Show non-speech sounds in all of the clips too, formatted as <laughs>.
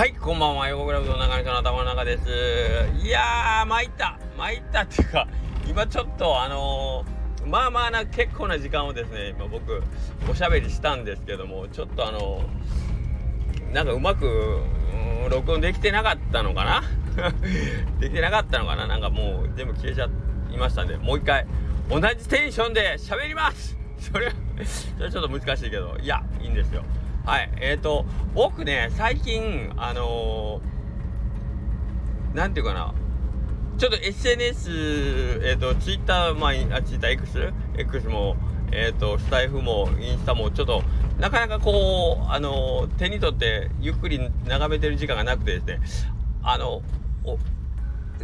はいこんばんは。横クラブの中の頭の中です。いやー参った。参ったっていうか今ちょっとあのー、まあまあな結構な時間をですね今僕おしゃべりしたんですけどもちょっとあのー、なんかうまく録音できてなかったのかな？<laughs> できてなかったのかな？なんかもう全部消えちゃいましたんでもう一回同じテンションで喋ります。それはそれはちょっと難しいけどいやいいんですよ。はいえーと僕ね最近あのー、なんていうかなちょっと SNS えっ、ー、と Twitter まあ TwitterX X もえっ、とスタイフもインスタもちょっとなかなかこうあの手に取ってゆっくり眺めてる時間がなくてですねあのお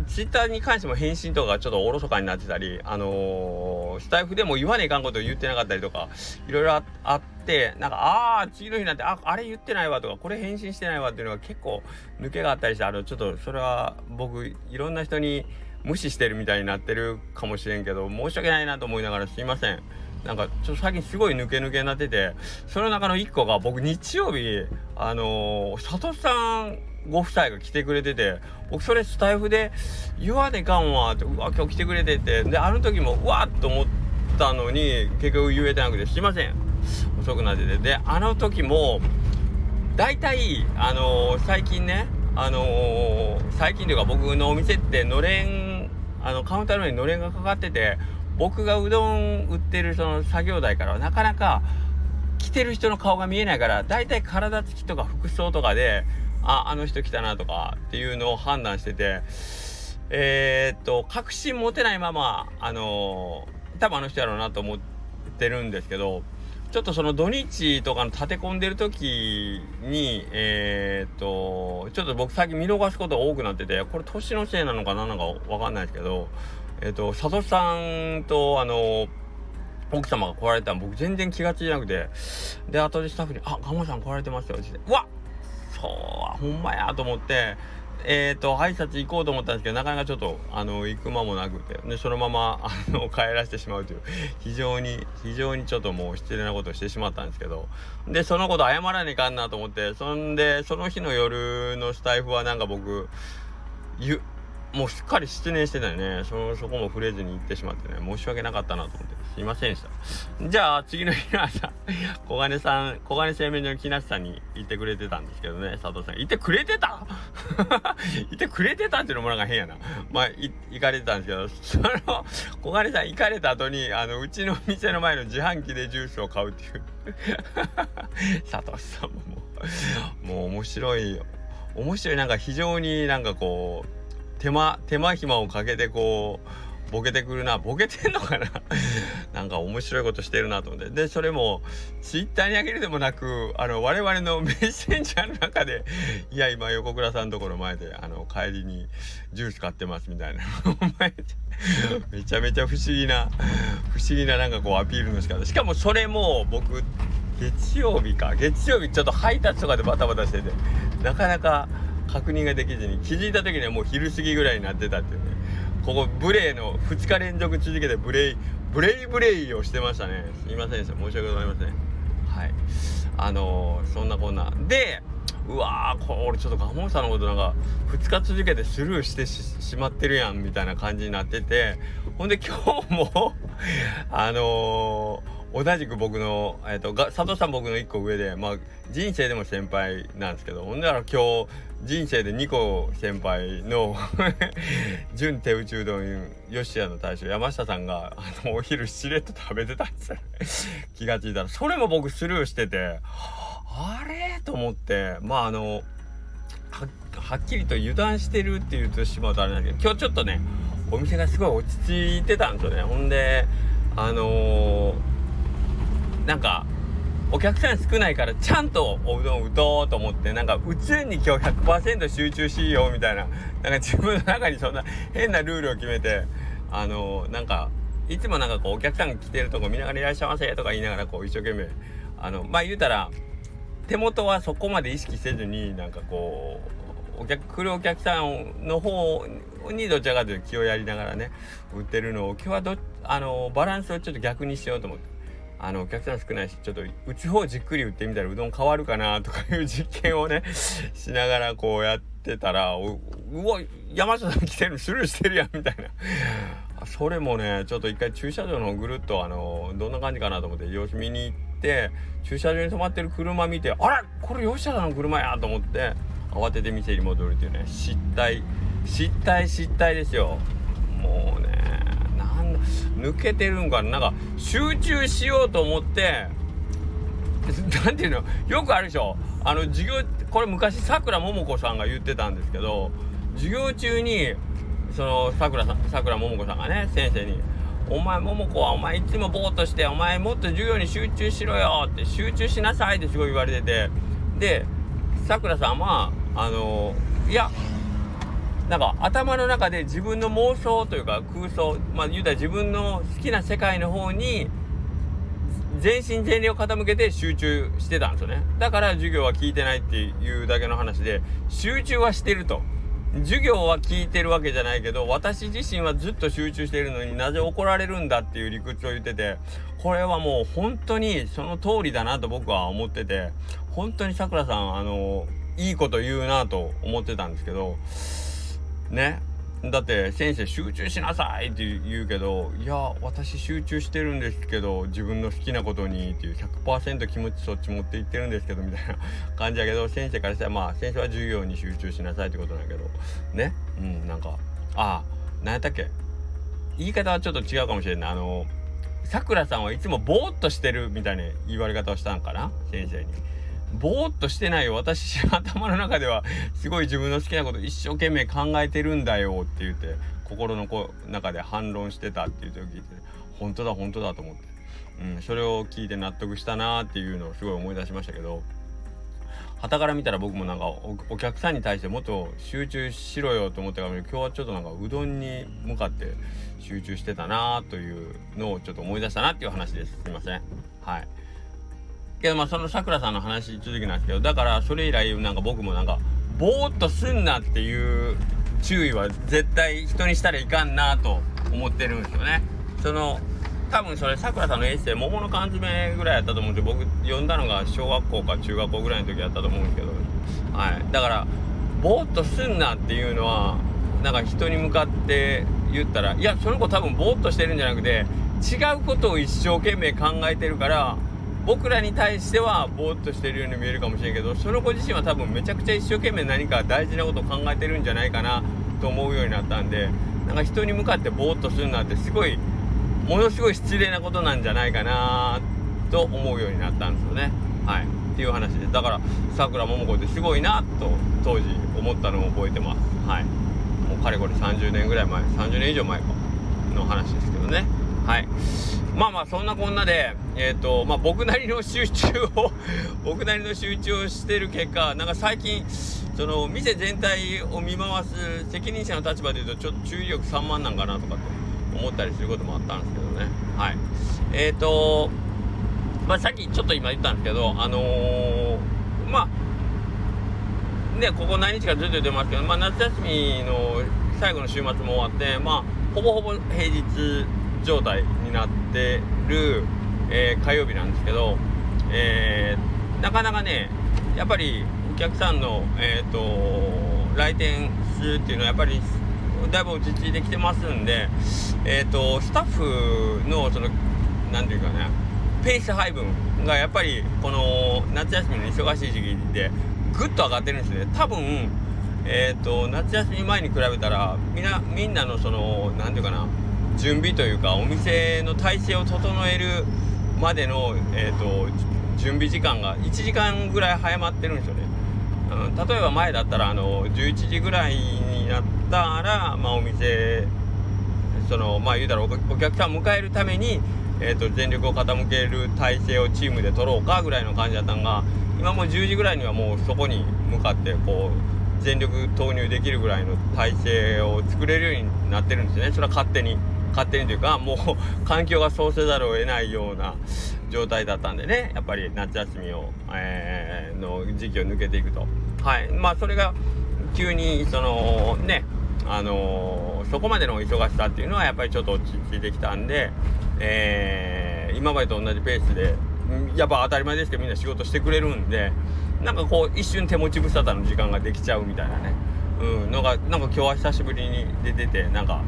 ツイッターに関しても返信とかちょっとおろそかになってたり、あのー、スタイフでも言わねえかんこと言ってなかったりとか、いろいろあって、なんか、ああ、次の日なんて、あ、あれ言ってないわとか、これ返信してないわっていうのが結構抜けがあったりして、あの、ちょっとそれは僕、いろんな人に無視してるみたいになってるかもしれんけど、申し訳ないなと思いながらすいません。なんかちょっと最近すごい抜け抜けになっててその中の1個が僕日曜日あのー、佐藤さんご夫妻が来てくれてて僕それスタイフで言わねかんわってうわ今日来てくれてて。であの時もうわっと思ったのに結局言えてなくてすいません。遅くなってて。であの時も大体あのー、最近ねあのー、最近というか僕のお店ってのれんあのカウンターの上にのれんがかかってて僕がうどん売ってるその作業台からはなかなか来てる人の顔が見えないから大体体つきとか服装とかでああの人来たなとかっていうのを判断しててえー、っと確信持てないままあのー、多分あの人やろうなと思ってるんですけどちょっとその土日とかの立て込んでる時にえー、っとちょっと僕最近見逃すことが多くなっててこれ年のせいなのかななんかわかんないですけどえっと佐藤さんとあの奥様が来られたの僕全然気がついなくて。で後でスタッフに「あガモさん来られてますよ」って言って「うわっ!そうほんまやと思って。えっ、ー、と挨拶行こうと思ったんですけどなかなかちょっとあの行く間もなくて。でそのままあの <laughs> 帰らせてしまうという非常に非常にちょっともう失礼なことをしてしまったんですけど。でそのこと謝らねえかんなと思って。そんでその日の夜のスタイフはなんか僕ゆもうしっかり失念してたよね。そそこも触れずに行ってしまってね。申し訳なかったなと思って。すいませんでした。じゃあ次の日の朝 <laughs> 小金さん小金製麺所の木梨さんに行ってくれてたんですけどね。佐藤さんいてくれてた？<laughs> いてくれてたっていうのもなんか変やな。まあ行かれてたんですけどその小金さん行かれた後にあのうちの店の前の自販機でジュースを買うっていう。<laughs> 佐藤さんももうもう面白い面白いなんか非常になんかこう手間手間暇をかけてこうボケてくるなボケてんのかな？<laughs> なんか面白いことしてるなと思って。でそれもツイッターにあげるでもなくあの我々のメッセンジャーの中で <laughs> いや今横倉さんのところ前であの帰りにジュース買ってますみたいな。<laughs> めちゃめちゃ不思議な不思議ななんかこうアピールの仕方。しかもそれも僕月曜日か。月曜日ちょっと配達とかでバタバタしててなかなか確認ができずに気づいた時にはもう昼過ぎぐらいになってたっていうね。ここブレイの2日連続続けてブレイブレイブレイをしてましたね。すいませんでした。申し訳ございません。はい。あのー、そんなこんな。でうわーこれ俺ちょっとガモンさんのことなんか2日続けてスルーしてしまってるやんみたいな感じになってて。ほんで今日も <laughs> あのー同じく僕の、えーと、佐藤さん僕の1個上で、まあ、人生でも先輩なんですけどほんだら今日人生で2個先輩の <laughs> 純手打ちうどん吉谷の大将山下さんがあのお昼しれっと食べてたんですよ。気が付いたら。それも僕スルーしててあれ？と思って。まああのはっきりと油断してるって言うとしまうとあれだけど今日ちょっとねお店がすごい落ち着いてたんですよね。ほんであのなんかお客さん少ないからちゃんとおうどん打とうと思ってなんか打つに今日100%集中しようみたいななんか自分の中にそんな変なルールを決めてあのなんかいつもなんかこうお客さんが来てるとこ見ながらいらっしゃいませとか言いながらこう一生懸命あのまあ言うたら手元はそこまで意識せずになんかこうお客来るお客さんの方にどちらかというと気をやりながらね売ってるのを今日はどあのバランスをちょっと逆にしようと思って。あのお客さん少ないしちょっと打つ方じっくり打ってみたらうどん変わるかなとかいう実験をねしながらこうやってたら <laughs> うわ山下さん来てるスルーしてるやんみたいな。<laughs> それもねちょっと一回駐車場のぐるっとあのどんな感じかなと思って様子見に行って駐車場に止まってる車見てあれこれ吉田さんの車やと思って慌てて店に戻るっていうね失態失態失態ですよ。もうね抜けてるんかな。んか集中しようと思ってなんていうの？よくあるでしょ。あの授業これ昔さくらももこさんが言ってたんですけど授業中にそのさくらさくらももこさんがね先生に「お前ももこはお前いつもぼーっとしてお前もっと授業に集中しろよ」って「集中しなさい」ってすごい言われてて。でさくらさんはあのいやなんか頭の中で自分の妄想というか空想まあ言うたら自分の好きな世界の方に全身全霊を傾けて集中してたんですよね。だから授業は聞いてないっていうだけの話で集中はしてると。授業は聞いてるわけじゃないけど私自身はずっと集中しているのになぜ怒られるんだっていう理屈を言っててこれはもう本当にその通りだなと僕は思ってて本当にさくらさんあのいいこと言うなと思ってたんですけどね。だって先生集中しなさいって言うけどいや私集中してるんですけど自分の好きなことにっていう100%気持ちそっち持っていってるんですけどみたいな感じやけど先生からしたらまあ先生は授業に集中しなさいってことなんやけどね。うんなんかああ何やったっけ？言い方はちょっと違うかもしれない。あのさくらさんはいつもぼーっとしてるみたいな言われ方をしたんかな？先生に。ぼーっとしてないよ私頭の中ではすごい自分の好きなこと一生懸命考えてるんだよって言って心の中で反論してたっていう時聞いて本当だ本当だと思って、うん、それを聞いて納得したなっていうのをすごい思い出しましたけど旗から見たら僕もなんかお客さんに対してもっと集中しろよと思ってたから今日はちょっとなんかうどんに向かって集中してたなというのをちょっと思い出したなっていう話です。すいません。はい。けどまあそのさくらさんの話続きなんですけどだからそれ以来なんか僕もなんかぼーっとすんなっていう注意は絶対人にしたらいかんなと思ってるんですよね。その多分それさくらさんのエッセイ桃の缶詰ぐらいやったと思うんで僕読んだのが小学校か中学校ぐらいの時やったと思うんですけどはいだからぼーっとすんなっていうのはなんか人に向かって言ったらいやその子多分ぼーっとしてるんじゃなくて違うことを一生懸命考えてるから僕らに対してはぼーっとしてるように見えるかもしれんけどその子自身は多分めちゃくちゃ一生懸命何か大事なことを考えてるんじゃないかなと思うようになったんでなんか人に向かってぼーっとするなんてすごいものすごい失礼なことなんじゃないかなと思うようになったんですよね。はい、っていう話でだからさくらももこってすごいなと当時思ったのを覚えてます。はい、もうかれこれ30年ぐらい前30年以上前かの話ですけどね。はい。まあまあそんなこんなで、えーとまあ、僕なりの集中を <laughs> 僕なりの集中をしてる結果なんか最近その店全体を見回す責任者の立場でいうとちょっと注意力散漫なんかなとかと思ったりすることもあったんですけどね。はい。えーとまあさっきちょっと今言ったんですけどあのー、まあねここ何日かずっと出ますけど、まあ、夏休みの最後の週末も終わってまあほぼほぼ平日状態になってる、えー、火曜日なんですけど、えー、なかなかねやっぱりお客さんの、えーと、来店数っていうのはやっぱりだいぶ落ち着いてきてますんで、えーと、スタッフのその何て言うかねペース配分がやっぱりこの夏休みの忙しい時期でぐっと上がってるんですね。多分えーと夏休み前に比べたらみんなみんなのその何て言うかな準備というかお店の体制を整えるまでの、えーと、準備時間が1時間ぐらい早まってるんですよね。うん、例えば前だったらあの11時ぐらいになったら、まあ、お店そのまあ言うたらお客さんを迎えるために、えーと、全力を傾ける体制をチームで取ろうかぐらいの感じだったんが今もう10時ぐらいにはもうそこに向かってこう全力投入できるぐらいの体制を作れるようになってるんですねそれは勝手に。勝手にというかもう環境がそうせざるを得ないような状態だったんでね。やっぱり夏休みを、えー、の時期を抜けていくと。はい。まあそれが急にそのねあのー、そこまでの忙しさっていうのはやっぱりちょっと落ち着いてきたんで、えー、今までと同じペースでやっぱ当たり前ですけどみんな仕事してくれるんでなんかこう一瞬手持ち無沙汰の時間ができちゃうみたいなね、うん、のがなんか今日は久しぶりに出ててなんか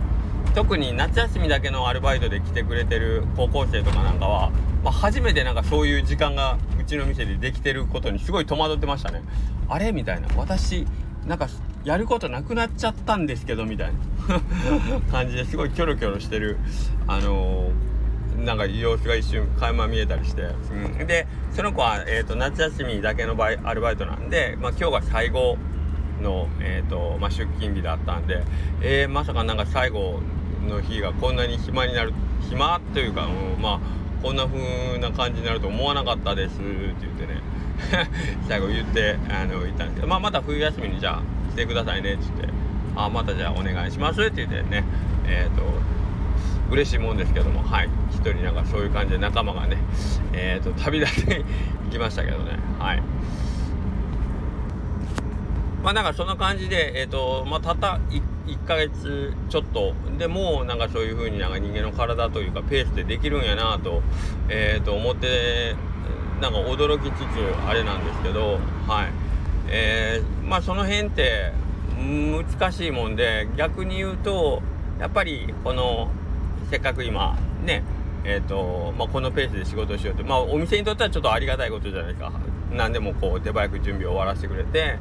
特に夏休みだけのアルバイトで来てくれてる高校生とかなんかは、まあ、初めてなんかそういう時間がうちの店でできてることにすごい戸惑ってましたね。あれ？みたいな。私なんかやることなくなっちゃったんですけどみたいな。<laughs> 感じですごいキョロキョロしてる。あのー、なんか様子が一瞬垣間見えたりして、うん、でその子は、えーと、夏休みだけのバイアルバイトなんで、まあ、今日が最後の、えーとまあ、出勤日だったんで、えー、まさかなんか最後の日がこんなに暇になる暇というか、うん、まあこんな風な感じになると思わなかったですって言ってね。<laughs> 最後言ってあの言ったんですけど、まあ、また冬休みにじゃあ来てくださいねって言ってあまたじゃあお願いしますって言ってね。えっ、ー、と嬉しいもんですけども。はい。一人なんかそういう感じで仲間がねえっ、ー、と旅立って行きましたけどね。はい。まあなんかそんな感じでえっ、ー、とまあたった1 1ヶ月ちょっと。でもなんかそういう風になんか人間の体というかペースでできるんやなと,、えー、と思ってなんか驚きつつあれなんですけどはい。えー、まあその辺って難しいもんで逆に言うとやっぱりこのせっかく今ねえーとまあ、このペースで仕事しようと、まあ、お店にとってはちょっとありがたいことじゃないですか。何でもこう手早く準備を終わらせてくれて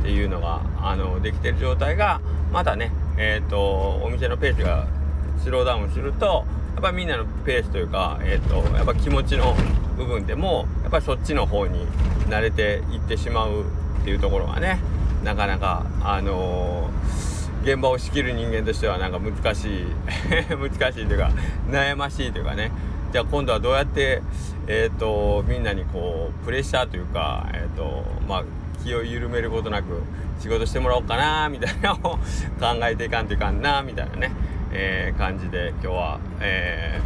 っていうのがあのできてる状態がまだねえ、ー、とお店のペースがスローダウンするとやっぱりみんなのペースというか、えーと、やっぱ気持ちの部分でもやっぱりそっちの方に慣れていってしまうっていうところがねなかなかあのー、現場を仕切る人間としてはなんか難しい <laughs> 難しいというか悩ましいというかね。じゃあ今度はどうやって、えーと、みんなにこうプレッシャーというか、えーとまあ、気を緩めることなく仕事してもらおうかなみたいなのを <laughs> 考えていかんといかんなみたいなね、えー、感じで今日は、え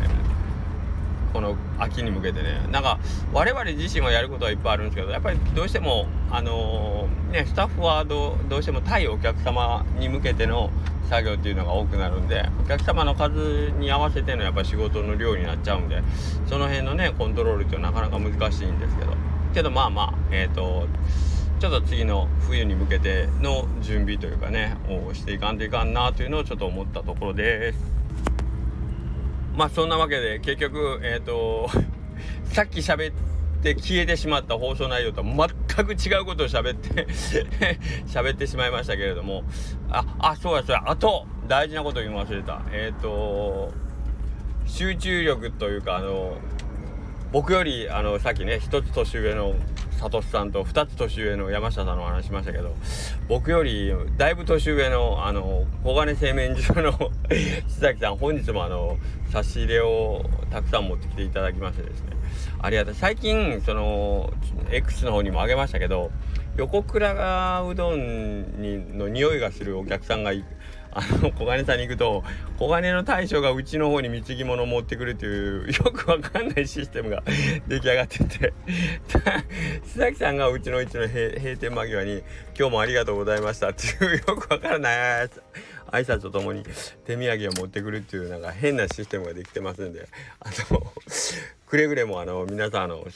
ー、この秋に向けてね。なんか我々自身はやることはいっぱいあるんですけどやっぱりどうしてもあのー、ねスタッフはどうしても対お客様に向けての作業っていうのが多くなるんでお客様の数に合わせてのやっぱ仕事の量になっちゃうんでその辺のねコントロールっていうのはなかなか難しいんですけど。けどまあまあえっ、ー、とちょっと次の冬に向けての準備というかねをしていかんといかんなというのをちょっと思ったところです。まあそんなわけで結局えっ、ー、とさっき喋って消えてしまった放送内容とは全く違うことを喋って <laughs> 喋ってしまいましたけれども。ああそうやそうやあと大事なこと言い忘れた。えっ、ー、と集中力というかあの僕よりあのさっきね一つ年上のサトシさんと2つ年上の山下さんの話しましたけど僕よりだいぶ年上のあの小金製麺所の <laughs> 須崎さん本日もあの差し入れをたくさん持ってきていただきましてですね。ありがたい。最近その X の方にもあげましたけど横倉がうどんにの匂いがするお客さんがあの小金さんに行くと小金の大将がうちの方に貢ぎ物を持ってくるというよくわかんないシステムが <laughs> 出来上がってて。<laughs> 須崎さんがうちのうちの閉店間際に「今日もありがとうございました」っていうよくわからない挨拶とともに手土産を持ってくるっていうなんか変なシステムができてますんで。あのくれぐれもあの皆さんあの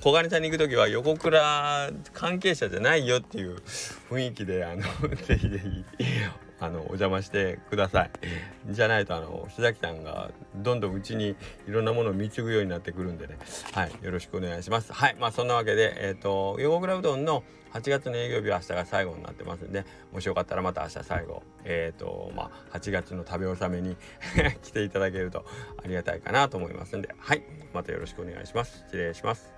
小金さんに行く時は横倉関係者じゃないよっていう雰囲気であの <laughs> ぜひぜひあのお邪魔してください。じゃないとあの須崎さんがどんどんうちにいろんなものを貢ぐようになってくるんでね。はいよろしくお願いします。はいまあそんなわけでえっ、ー、と横倉うどんの8月の営業日は明日が最後になってますんでもしよかったらまた明日最後えっ、ー、とまあ8月の食べ納めに <laughs> 来ていただけるとありがたいかなと思いますんで。はいまたよろしくお願いします。失礼します。